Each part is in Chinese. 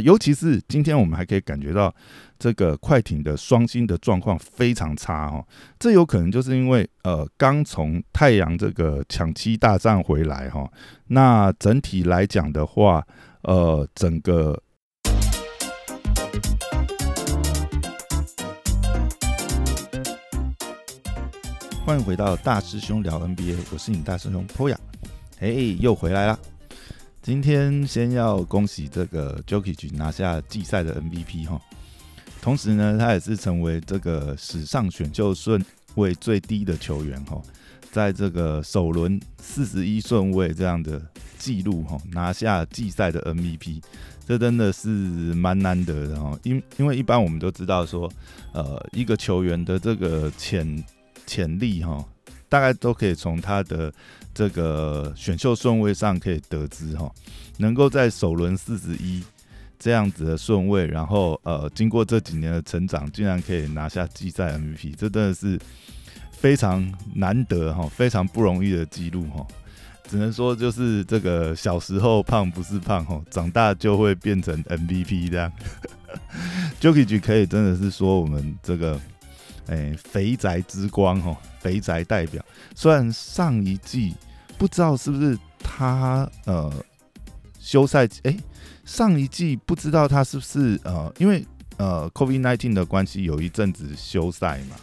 尤其是今天我们还可以感觉到这个快艇的双星的状况非常差哦，这有可能就是因为呃刚从太阳这个抢七大战回来哈，那整体来讲的话，呃整个。欢迎回到大师兄聊 NBA，我是你大师兄 Poya，嘿，又回来了。今天先要恭喜这个 Jokic 拿下季赛的 MVP 哈，同时呢，他也是成为这个史上选秀顺位最低的球员哈，在这个首轮四十一顺位这样的记录哈，拿下季赛的 MVP，这真的是蛮难得的哈。因因为一般我们都知道说，呃，一个球员的这个潜潜力哈，大概都可以从他的这个选秀顺位上可以得知哈，能够在首轮四十一这样子的顺位，然后呃，经过这几年的成长，竟然可以拿下季赛 MVP，这真的是非常难得哈，非常不容易的记录哈。只能说就是这个小时候胖不是胖哈，长大就会变成 MVP 这样。Jokic 可以真的是说我们这个。哎，肥宅之光哦，肥宅代表。虽然上一季不知道是不是他呃休赛，哎，上一季不知道他是不是呃，因为呃 COVID nineteen 的关系，有一阵子休赛嘛。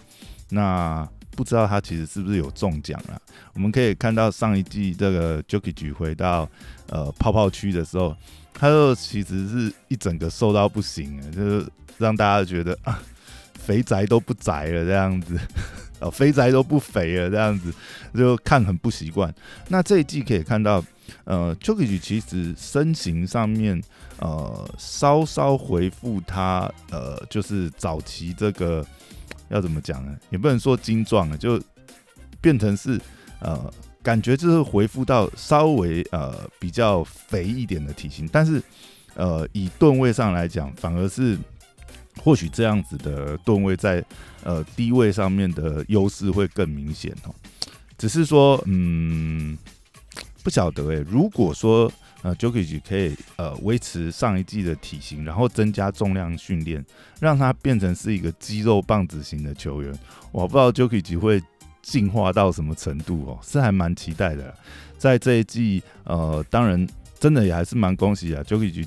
那不知道他其实是不是有中奖了？我们可以看到上一季这个 joke 举回到呃泡泡区的时候，他就其实是一整个瘦到不行，就是让大家觉得啊。肥宅都不宅了，这样子，哦，肥宅都不肥了，这样子就看很不习惯。那这一季可以看到，呃 j o k i 其实身形上面，呃，稍稍回复他，呃，就是早期这个要怎么讲呢？也不能说精壮了，就变成是，呃，感觉就是回复到稍微呃比较肥一点的体型，但是，呃，以吨位上来讲，反而是。或许这样子的吨位在呃低位上面的优势会更明显哦。只是说，嗯，不晓得诶。如果说呃 Jokic 可以呃维持上一季的体型，然后增加重量训练，让他变成是一个肌肉棒子型的球员，我不知道 Jokic 会进化到什么程度哦，是还蛮期待的。在这一季，呃，当然真的也还是蛮恭喜啊，Jokic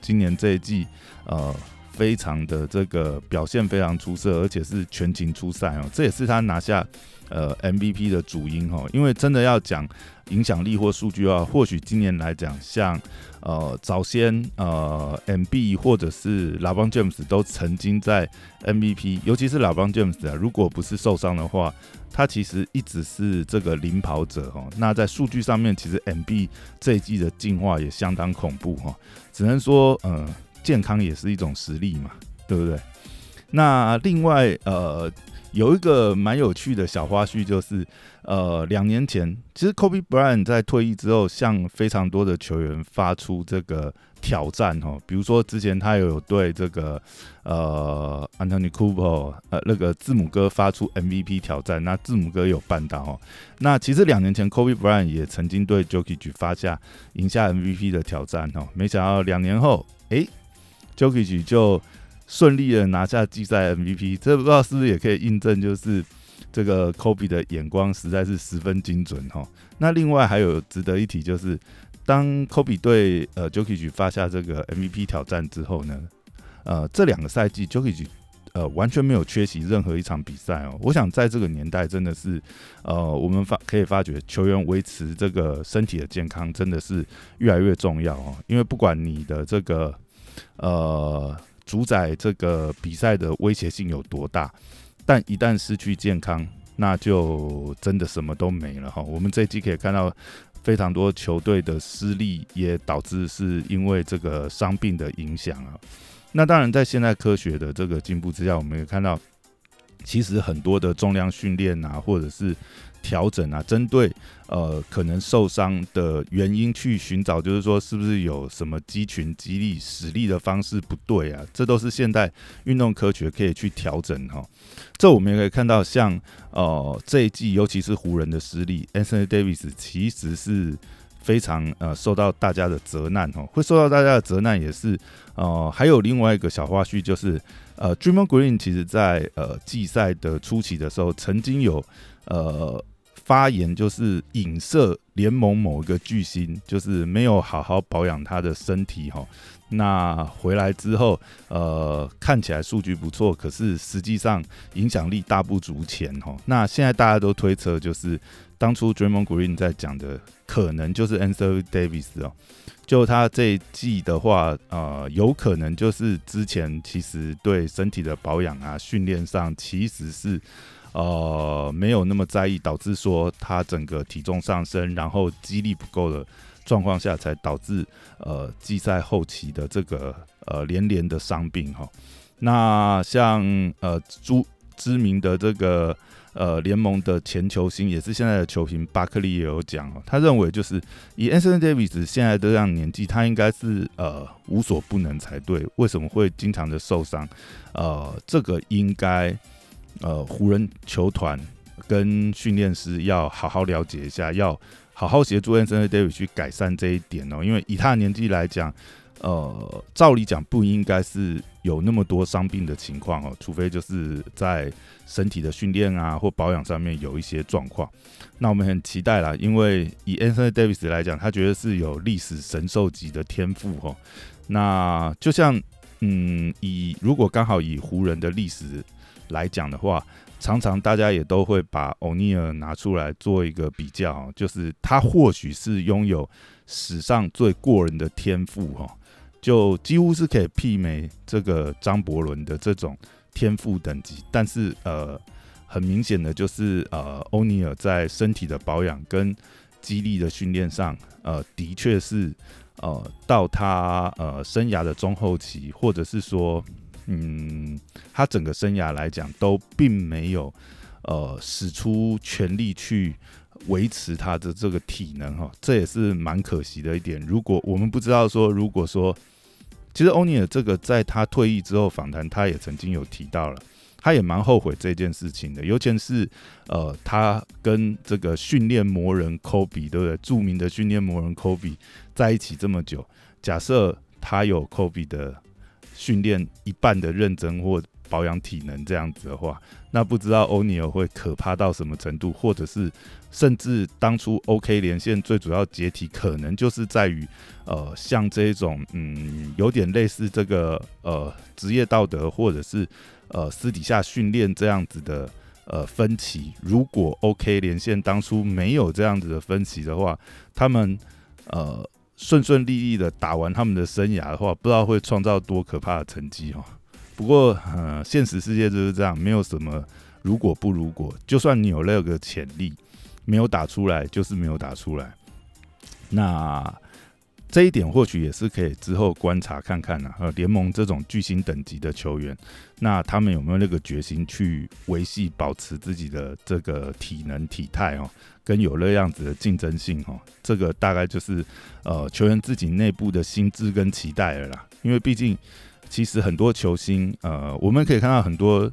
今年这一季，呃。非常的这个表现非常出色，而且是全勤出赛哦，这也是他拿下呃 MVP 的主因哦。因为真的要讲影响力或数据的话，或许今年来讲，像呃早先呃 MB 或者是拉邦 James 都曾经在 MVP，尤其是拉邦 James 啊，如果不是受伤的话，他其实一直是这个领跑者哦。那在数据上面，其实 MB 这一季的进化也相当恐怖哈，只能说嗯。健康也是一种实力嘛，对不对？那另外，呃，有一个蛮有趣的小花絮，就是呃，两年前，其实 Kobe Bryant 在退役之后，向非常多的球员发出这个挑战哦，比如说之前他有对这个呃 Anthony Cooper 呃那个字母哥发出 MVP 挑战，那字母哥有办到哦。那其实两年前 Kobe Bryant 也曾经对 Jokic 发下赢下 MVP 的挑战哦，没想到两年后，哎。Jokic 就顺利的拿下季赛 MVP，这不知道是不是也可以印证，就是这个 Kobe 的眼光实在是十分精准哈。那另外还有值得一提，就是当 Kobe 对呃 Jokic 发下这个 MVP 挑战之后呢，呃，这两个赛季 Jokic 呃完全没有缺席任何一场比赛哦。我想在这个年代真的是呃我们发可以发觉球员维持这个身体的健康真的是越来越重要哦，因为不管你的这个呃，主宰这个比赛的威胁性有多大？但一旦失去健康，那就真的什么都没了哈。我们这一季可以看到非常多球队的失利，也导致是因为这个伤病的影响啊。那当然，在现在科学的这个进步之下，我们也看到，其实很多的重量训练啊，或者是调整啊，针对呃可能受伤的原因去寻找，就是说是不是有什么肌群、肌力、使力的方式不对啊？这都是现代运动科学可以去调整哈。这我们也可以看到，像呃这一季，尤其是湖人的失利，Anthony Davis 其实是。非常呃受到大家的责难哦，会受到大家的责难也是呃还有另外一个小花絮就是呃 Dreamer Green 其实在呃季赛的初期的时候曾经有呃。发言就是影射联盟某一个巨星，就是没有好好保养他的身体哈。那回来之后，呃，看起来数据不错，可是实际上影响力大不足前哈。那现在大家都推测，就是当初 Draymond Green 在讲的，可能就是 Anthony Davis 哦。就他这一季的话，呃，有可能就是之前其实对身体的保养啊、训练上其实是。呃，没有那么在意，导致说他整个体重上升，然后肌力不够的状况下，才导致呃季赛后期的这个呃连连的伤病哈。那像呃朱知名的这个呃联盟的前球星，也是现在的球星巴克利也有讲哦，他认为就是以 Anthony Davis 现在这样年纪，他应该是呃无所不能才对，为什么会经常的受伤？呃，这个应该。呃，湖人球团跟训练师要好好了解一下，要好好协助 Anthony Davis 去改善这一点哦。因为以他的年纪来讲，呃，照理讲不应该是有那么多伤病的情况哦，除非就是在身体的训练啊或保养上面有一些状况。那我们很期待啦，因为以 Anthony Davis 来讲，他觉得是有历史神兽级的天赋哦。那就像嗯，以如果刚好以湖人的历史。来讲的话，常常大家也都会把欧尼尔拿出来做一个比较，就是他或许是拥有史上最过人的天赋，哈，就几乎是可以媲美这个张伯伦的这种天赋等级。但是，呃，很明显的就是，呃，欧尼尔在身体的保养跟肌力的训练上，呃，的确是，呃，到他呃生涯的中后期，或者是说。嗯，他整个生涯来讲都并没有呃使出全力去维持他的这个体能哈，这也是蛮可惜的一点。如果我们不知道说，如果说其实欧尼尔这个在他退役之后访谈，他也曾经有提到了，他也蛮后悔这件事情的。尤其是呃，他跟这个训练魔人科比，对不对？著名的训练魔人科比在一起这么久，假设他有科比的。训练一半的认真或保养体能这样子的话，那不知道欧尼尔会可怕到什么程度，或者是甚至当初 OK 连线最主要解体，可能就是在于呃像这种嗯有点类似这个呃职业道德或者是呃私底下训练这样子的呃分歧。如果 OK 连线当初没有这样子的分歧的话，他们呃。顺顺利利的打完他们的生涯的话，不知道会创造多可怕的成绩哦。不过，呃，现实世界就是这样，没有什么如果不如果。就算你有那个潜力，没有打出来，就是没有打出来。那这一点或许也是可以之后观察看看呢。呃，联盟这种巨星等级的球员，那他们有没有那个决心去维系、保持自己的这个体能、体态哦？跟有那样子的竞争性哈，这个大概就是呃球员自己内部的心智跟期待了啦。因为毕竟其实很多球星呃，我们可以看到很多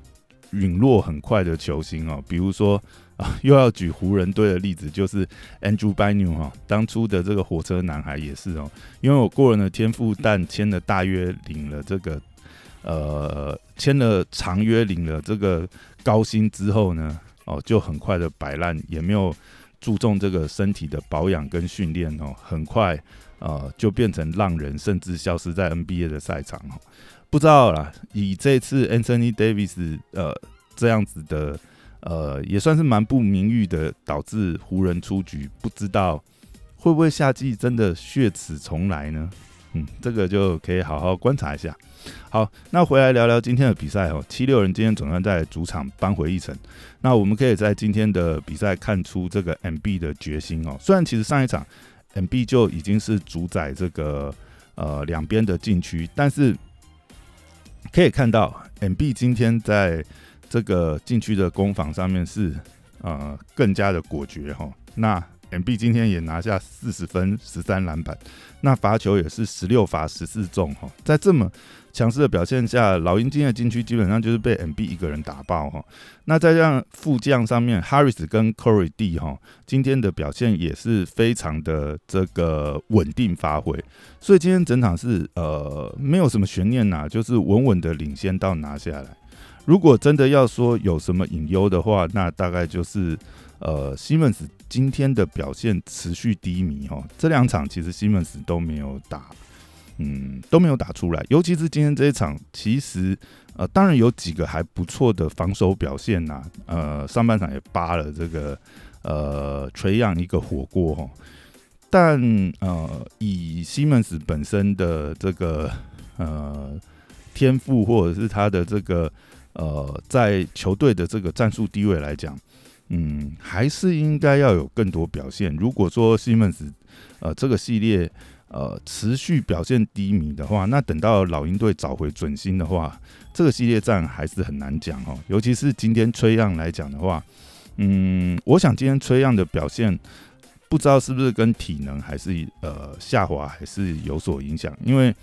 陨落很快的球星哦，比如说啊，又要举湖人队的例子，就是 Andrew Bynum 哈，当初的这个火车男孩也是哦，因为我过人的天赋，但签了大约领了这个呃签了长约领了这个高薪之后呢，哦就很快的摆烂，也没有。注重这个身体的保养跟训练哦，很快呃就变成浪人，甚至消失在 NBA 的赛场哦。不知道啦，以这次 Anthony Davis 呃这样子的呃也算是蛮不名誉的，导致湖人出局，不知道会不会夏季真的血耻重来呢？嗯，这个就可以好好观察一下。好，那回来聊聊今天的比赛哦。七六人今天总算在主场扳回一城。那我们可以在今天的比赛看出这个 MB 的决心哦。虽然其实上一场 MB 就已经是主宰这个呃两边的禁区，但是可以看到 MB 今天在这个禁区的攻防上面是呃更加的果决哈。那，M B 今天也拿下四十分、十三篮板，那罚球也是十六罚十四中哈，在这么强势的表现下，老鹰今天的禁区基本上就是被 M B 一个人打爆哈。那在这样副将上面，Harris 跟 Corey D 哈，今天的表现也是非常的这个稳定发挥，所以今天整场是呃没有什么悬念呐，就是稳稳的领先到拿下来。如果真的要说有什么隐忧的话，那大概就是呃西门子今天的表现持续低迷哦。这两场其实西门子都没有打。嗯，都没有打出来，尤其是今天这一场，其实呃，当然有几个还不错的防守表现呐，呃，上半场也扒了这个呃垂样一个火锅哈，但呃，以西门子本身的这个呃天赋或者是他的这个呃在球队的这个战术地位来讲，嗯，还是应该要有更多表现。如果说西门子呃这个系列，呃，持续表现低迷的话，那等到老鹰队找回准心的话，这个系列战还是很难讲哦。尤其是今天崔样来讲的话，嗯，我想今天崔样的表现，不知道是不是跟体能还是呃下滑还是有所影响，因为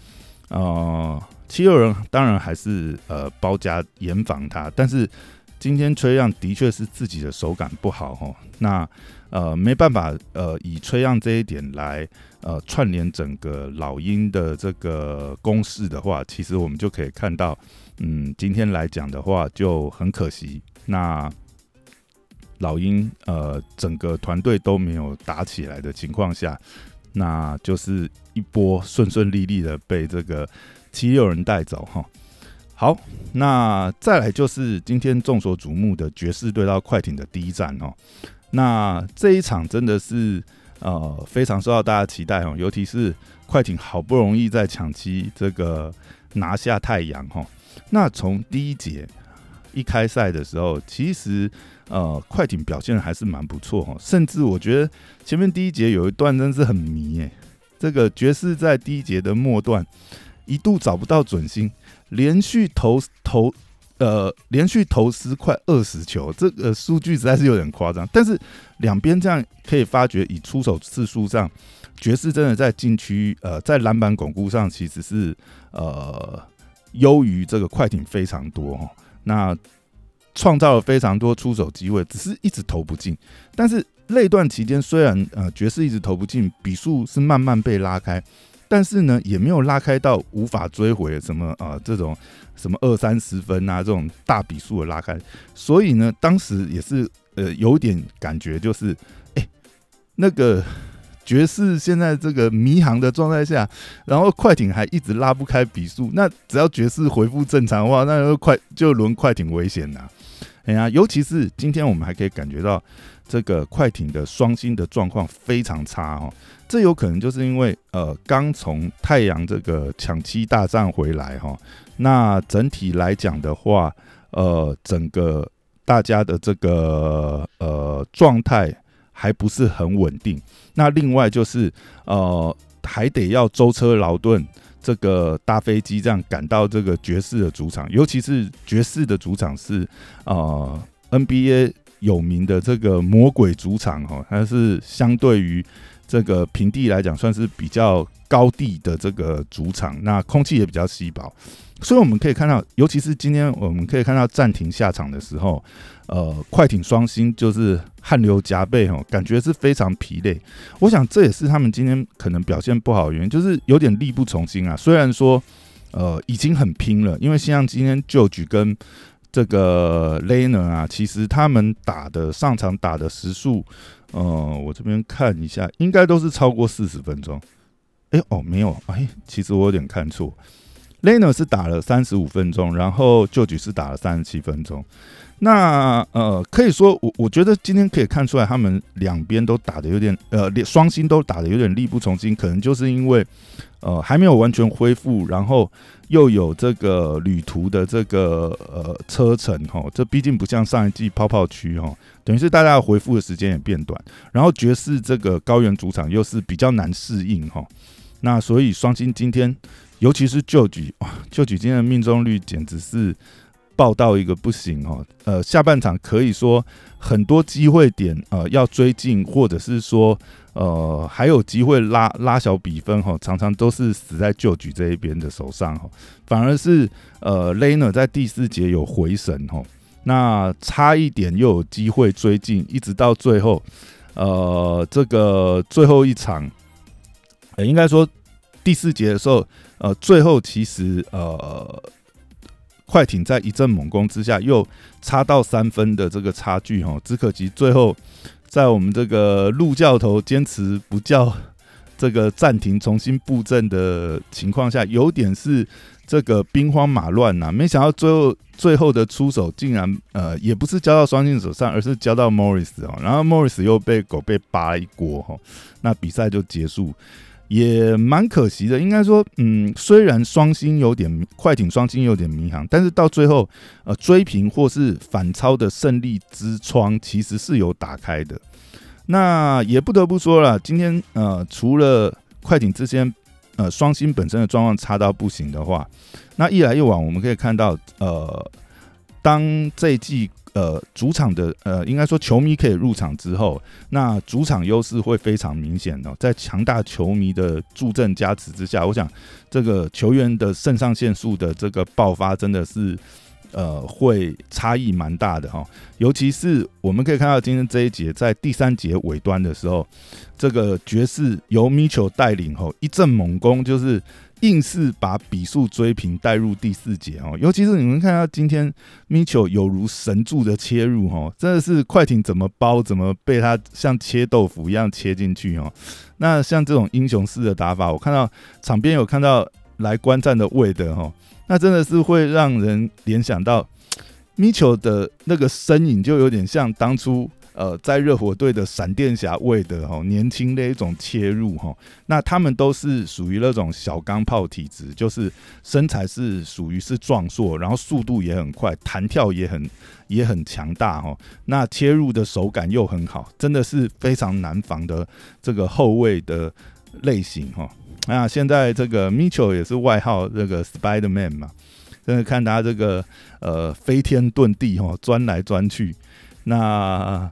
呃七六人当然还是呃包夹严防他，但是今天崔样的确是自己的手感不好哈，那。呃，没办法，呃，以崔样这一点来，呃，串联整个老鹰的这个攻势的话，其实我们就可以看到，嗯，今天来讲的话就很可惜，那老鹰呃整个团队都没有打起来的情况下，那就是一波顺顺利利的被这个七六人带走哈。好，那再来就是今天众所瞩目的爵士对到快艇的第一战哦。那这一场真的是呃非常受到大家期待哦，尤其是快艇好不容易在抢七这个拿下太阳哈。那从第一节一开赛的时候，其实呃快艇表现还是蛮不错哦，甚至我觉得前面第一节有一段真是很迷诶，这个爵士在第一节的末段一度找不到准心，连续投投。呃，连续投失快二十球，这个数据实在是有点夸张。但是两边这样可以发觉，以出手次数上，爵士真的在禁区呃，在篮板巩固上其实是呃优于这个快艇非常多哦。那创造了非常多出手机会，只是一直投不进。但是那段期间虽然呃爵士一直投不进，比数是慢慢被拉开。但是呢，也没有拉开到无法追回什么啊这种什么二三十分啊这种大比数的拉开，所以呢，当时也是呃有点感觉，就是哎那个爵士现在这个迷航的状态下，然后快艇还一直拉不开比数，那只要爵士恢复正常的话，那就快就轮快艇危险呐。哎呀，尤其是今天我们还可以感觉到这个快艇的双星的状况非常差哦。这有可能就是因为呃刚从太阳这个抢七大战回来哈，那整体来讲的话，呃整个大家的这个呃状态还不是很稳定。那另外就是呃还得要舟车劳顿，这个搭飞机这样赶到这个爵士的主场，尤其是爵士的主场是呃 NBA 有名的这个魔鬼主场哈，它是相对于。这个平地来讲，算是比较高地的这个主场，那空气也比较稀薄，所以我们可以看到，尤其是今天我们可以看到暂停下场的时候，呃，快艇双星就是汗流浃背哦，感觉是非常疲累。我想这也是他们今天可能表现不好的原因，就是有点力不从心啊。虽然说呃已经很拼了，因为像今天旧局跟这个 Laner 啊，其实他们打的上场打的时速。哦，我这边看一下，应该都是超过四十分钟。哎，哦，没有，哎，其实我有点看错。Lena 是打了三十五分钟，然后旧局是打了三十七分钟。那呃，可以说我我觉得今天可以看出来，他们两边都打的有点呃，双星都打的有点力不从心，可能就是因为呃还没有完全恢复，然后又有这个旅途的这个呃车程哈，这毕竟不像上一季泡泡区哈。等于是大家回复的时间也变短，然后爵士这个高原主场又是比较难适应哈，那所以双星今天，尤其是旧局哇，旧局今天的命中率简直是爆到一个不行哦。呃，下半场可以说很多机会点呃要追进，或者是说呃还有机会拉拉小比分哈，常常都是死在旧局这一边的手上哈。反而是呃雷纳在第四节有回神哈，那差一点又有机会追进，一直到最后呃这个最后一场，呃应该说第四节的时候，呃最后其实呃。快艇在一阵猛攻之下，又差到三分的这个差距哈，只可惜最后在我们这个陆教头坚持不叫这个暂停重新布阵的情况下，有点是这个兵荒马乱呐。没想到最后最后的出手竟然呃也不是交到双星手上，而是交到 Morris 哦，然后 Morris 又被狗被扒一锅哈，那比赛就结束。也蛮可惜的，应该说，嗯，虽然双星有点快艇双星有点迷航，但是到最后，呃，追平或是反超的胜利之窗其实是有打开的。那也不得不说了，今天呃，除了快艇之间呃双星本身的状况差到不行的话，那一来一往，我们可以看到，呃，当这季。呃，主场的呃，应该说球迷可以入场之后，那主场优势会非常明显的，在强大球迷的助阵加持之下，我想这个球员的肾上腺素的这个爆发真的是呃会差异蛮大的哈。尤其是我们可以看到今天这一节在第三节尾端的时候，这个爵士由米球带领后一阵猛攻，就是。硬是把比数追平带入第四节哦，尤其是你们看到今天米球有如神助的切入哦，真的是快艇怎么包怎么被他像切豆腐一样切进去哦。那像这种英雄式的打法，我看到场边有看到来观战的魏德哈，那真的是会让人联想到米球的那个身影，就有点像当初。呃，在热火队的闪电侠位的哈年轻的一种切入哈，那他们都是属于那种小钢炮体质，就是身材是属于是壮硕，然后速度也很快，弹跳也很也很强大哈。那切入的手感又很好，真的是非常难防的这个后卫的类型哈。那现在这个 Mitchell 也是外号这个 Spider Man 嘛，真的看他这个呃飞天遁地哈，钻来钻去，那。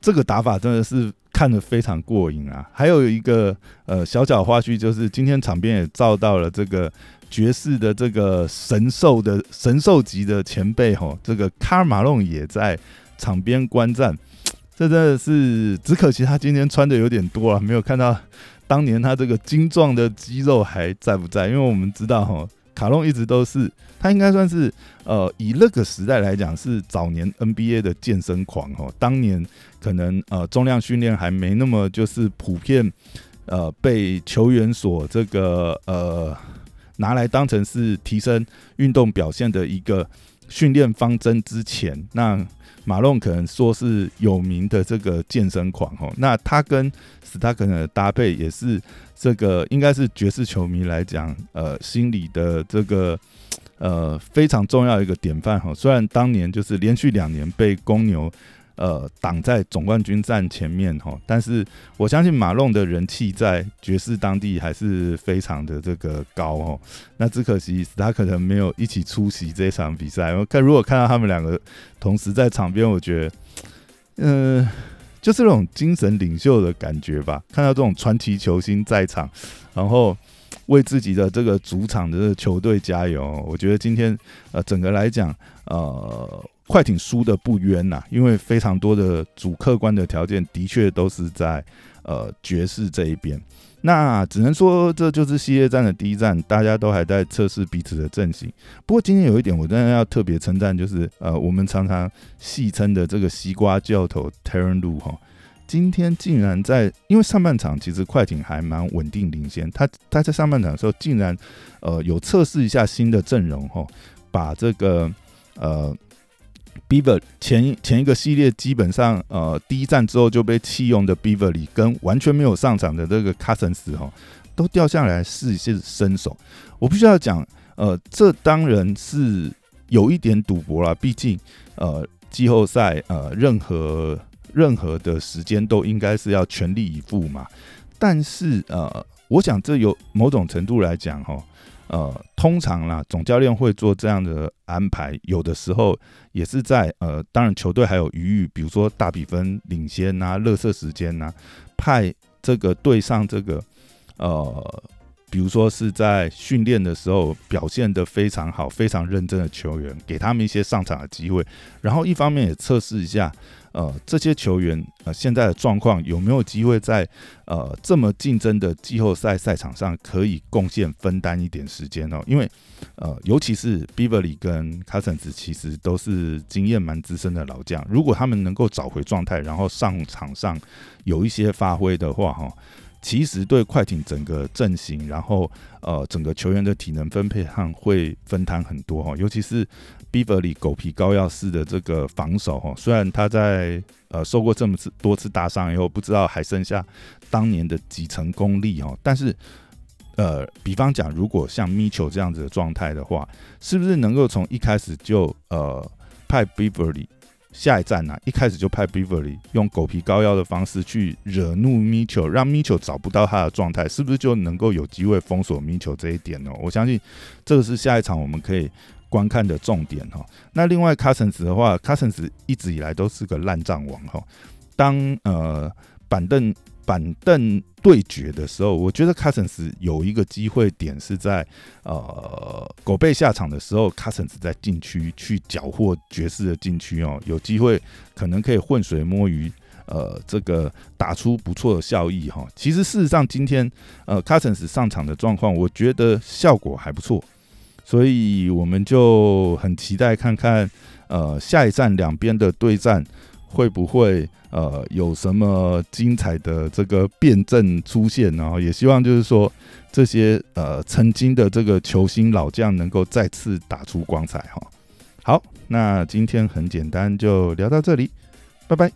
这个打法真的是看得非常过瘾啊！还有一个呃小小花絮，就是今天场边也照到了这个爵士的这个神兽的神兽级的前辈吼，这个卡尔马龙也在场边观战。这真的是只可惜他今天穿的有点多了，没有看到当年他这个精壮的肌肉还在不在？因为我们知道哈。卡隆一直都是，他应该算是呃，以那个时代来讲是早年 NBA 的健身狂哦。当年可能呃重量训练还没那么就是普遍，呃被球员所这个呃拿来当成是提升运动表现的一个训练方针之前，那马龙可能说是有名的这个健身狂哦。那他跟史塔克的搭配也是。这个应该是爵士球迷来讲，呃，心里的这个呃非常重要一个典范哈。虽然当年就是连续两年被公牛呃挡在总冠军战前面哈，但是我相信马龙的人气在爵士当地还是非常的这个高哦。那只可惜他可能没有一起出席这场比赛。我看如果看到他们两个同时在场边，我觉得，嗯。就是那种精神领袖的感觉吧，看到这种传奇球星在场，然后为自己的这个主场的球队加油。我觉得今天呃，整个来讲，呃，快艇输的不冤呐，因为非常多的主客观的条件的确都是在呃爵士这一边。那只能说这就是系列战的第一战，大家都还在测试彼此的阵型。不过今天有一点，我真的要特别称赞，就是呃，我们常常戏称的这个西瓜教头 Terran Lu 哈，今天竟然在因为上半场其实快艇还蛮稳定领先，他他在上半场的时候竟然呃有测试一下新的阵容哈，把这个呃。Bever 前前一个系列基本上，呃，第一站之后就被弃用的 Beaver 里，跟完全没有上场的这个 Cousins 哈，都掉下来试一试身手。我必须要讲，呃，这当然是有一点赌博了，毕竟，呃，季后赛，呃，任何任何的时间都应该是要全力以赴嘛。但是，呃，我想这有某种程度来讲，哈。呃，通常啦，总教练会做这样的安排，有的时候也是在呃，当然球队还有余裕，比如说大比分领先呐、热射时间呐，派这个对上这个呃。比如说是在训练的时候表现得非常好、非常认真的球员，给他们一些上场的机会，然后一方面也测试一下，呃，这些球员呃现在的状况有没有机会在呃这么竞争的季后赛赛场上可以贡献分担一点时间哦，因为呃尤其是 Beverly 跟 Cousins 其实都是经验蛮资深的老将，如果他们能够找回状态，然后上场上有一些发挥的话，哈。其实对快艇整个阵型，然后呃整个球员的体能分配上会分摊很多哈，尤其是 Beverly 狗皮膏药式的这个防守哈，虽然他在呃受过这么次多次大伤以后，不知道还剩下当年的几成功力哈，但是呃比方讲，如果像 Mitchell 这样子的状态的话，是不是能够从一开始就呃派 Beverly？下一站呢，一开始就派 Beverly 用狗皮膏药的方式去惹怒 Mitchell，让 Mitchell 找不到他的状态，是不是就能够有机会封锁 Mitchell 这一点呢？我相信这个是下一场我们可以观看的重点哈。那另外 Cousins 的话，Cousins 一直以来都是个烂账王哈。当呃板凳。板凳对决的时候，我觉得 Cousins 有一个机会点是在呃狗贝下场的时候，Cousins 在禁区去缴获爵士的禁区哦，有机会可能可以浑水摸鱼，呃，这个打出不错的效益哈。其实事实上今天呃 Cousins 上场的状况，我觉得效果还不错，所以我们就很期待看看呃下一站两边的对战。会不会呃有什么精彩的这个辩证出现呢？也希望就是说这些呃曾经的这个球星老将能够再次打出光彩哈。好，那今天很简单，就聊到这里，拜拜。